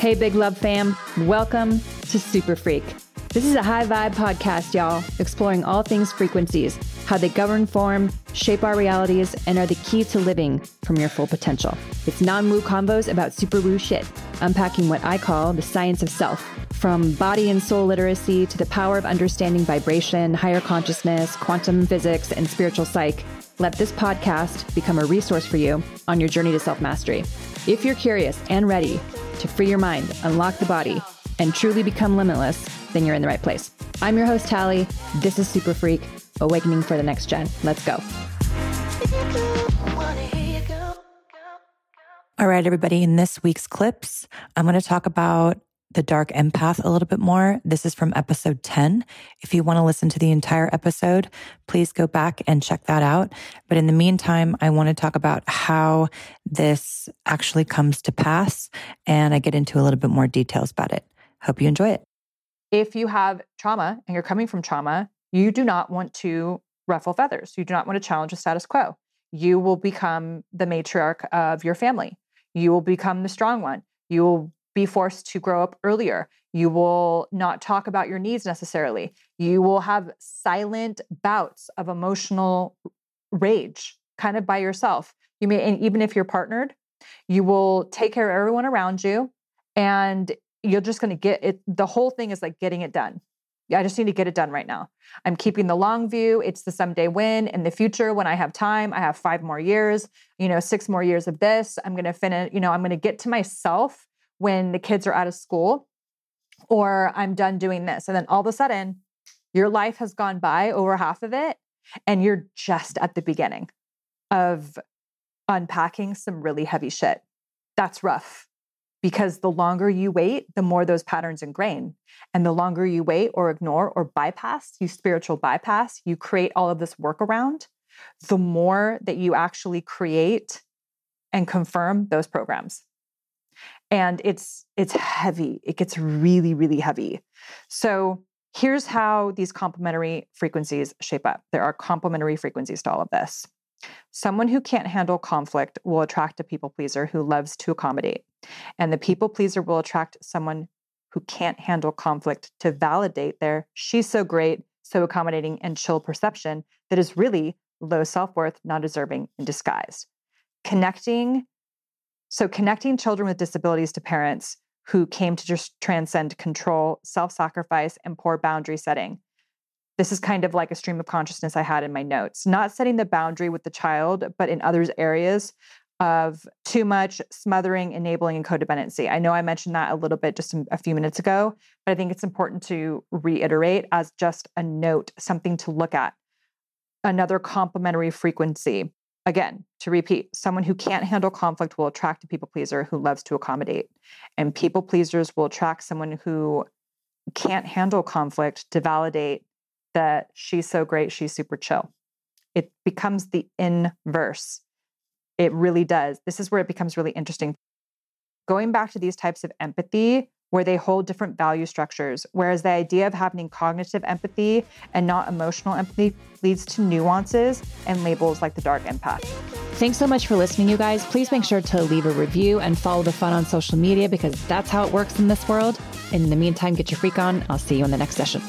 Hey, Big Love fam. Welcome to SuperFreq. This is a high vibe podcast, y'all, exploring all things frequencies, how they govern form, shape our realities, and are the key to living from your full potential. It's non woo combos about super woo shit, unpacking what I call the science of self. From body and soul literacy to the power of understanding vibration, higher consciousness, quantum physics, and spiritual psych, let this podcast become a resource for you on your journey to self mastery. If you're curious and ready to free your mind, unlock the body, and truly become limitless, then you're in the right place. I'm your host, Talie. This is SuperFreq, Awakening for the Next Gen. Let's go. All right, everybody, in this week's clips, I'm going to talk about the dark empath a little bit more. This is from episode 10. If you want to listen to the entire episode, please go back and check that out. But in the meantime, I want to talk about how this actually comes to pass and I get into a little bit more details about it. Hope you enjoy it. If you have trauma and you're coming from trauma, you do not want to ruffle feathers. You do not want to challenge the status quo. You will become the matriarch of your family. You will become the strong one. You will be forced to grow up earlier. You will not talk about your needs necessarily. You will have silent bouts of emotional rage kind of by yourself. You may, and even if you're partnered, you will take care of everyone around you and you're just going to get it. The whole thing is like getting it done. I just need to get it done right now. I'm keeping the long view. It's the someday win. In the future, when I have time, I have five more years, you know, six more years of this. I'm going to finish, you know, I'm going to get to myself when the kids are out of school or I'm done doing this. And then all of a sudden, your life has gone by over half of it, and you're just at the beginning of unpacking some really heavy shit. That's rough because the longer you wait, the more those patterns ingrain. And the longer you wait or ignore or bypass, you spiritual bypass, you create all of this workaround, the more that you actually create and confirm those programs and it's it's heavy. It gets really really heavy. So here's how these complementary frequencies shape up. There are complementary frequencies to all of this. Someone who can't handle conflict will attract a people pleaser who loves to accommodate. And the people pleaser will attract someone who can't handle conflict to validate their she's so great so accommodating and chill perception that is really low self-worth non-deserving and disguise connecting so, connecting children with disabilities to parents who came to just transcend control, self sacrifice, and poor boundary setting. This is kind of like a stream of consciousness I had in my notes. Not setting the boundary with the child, but in others' areas of too much smothering, enabling, and codependency. I know I mentioned that a little bit just a few minutes ago, but I think it's important to reiterate as just a note, something to look at. Another complementary frequency Again, to repeat, someone who can't handle conflict will attract a people pleaser who loves to accommodate. And people pleasers will attract someone who can't handle conflict to validate that she's so great, she's super chill. It becomes the inverse. It really does. This is where it becomes really interesting. Going back to these types of empathy, where they hold different value structures, whereas the idea of having cognitive empathy and not emotional empathy leads to nuances and labels like the dark empath. Thanks so much for listening, you guys. Please make sure to leave a review and follow the fun on social media because that's how it works in this world. In the meantime, get your freak on. I'll see you in the next session.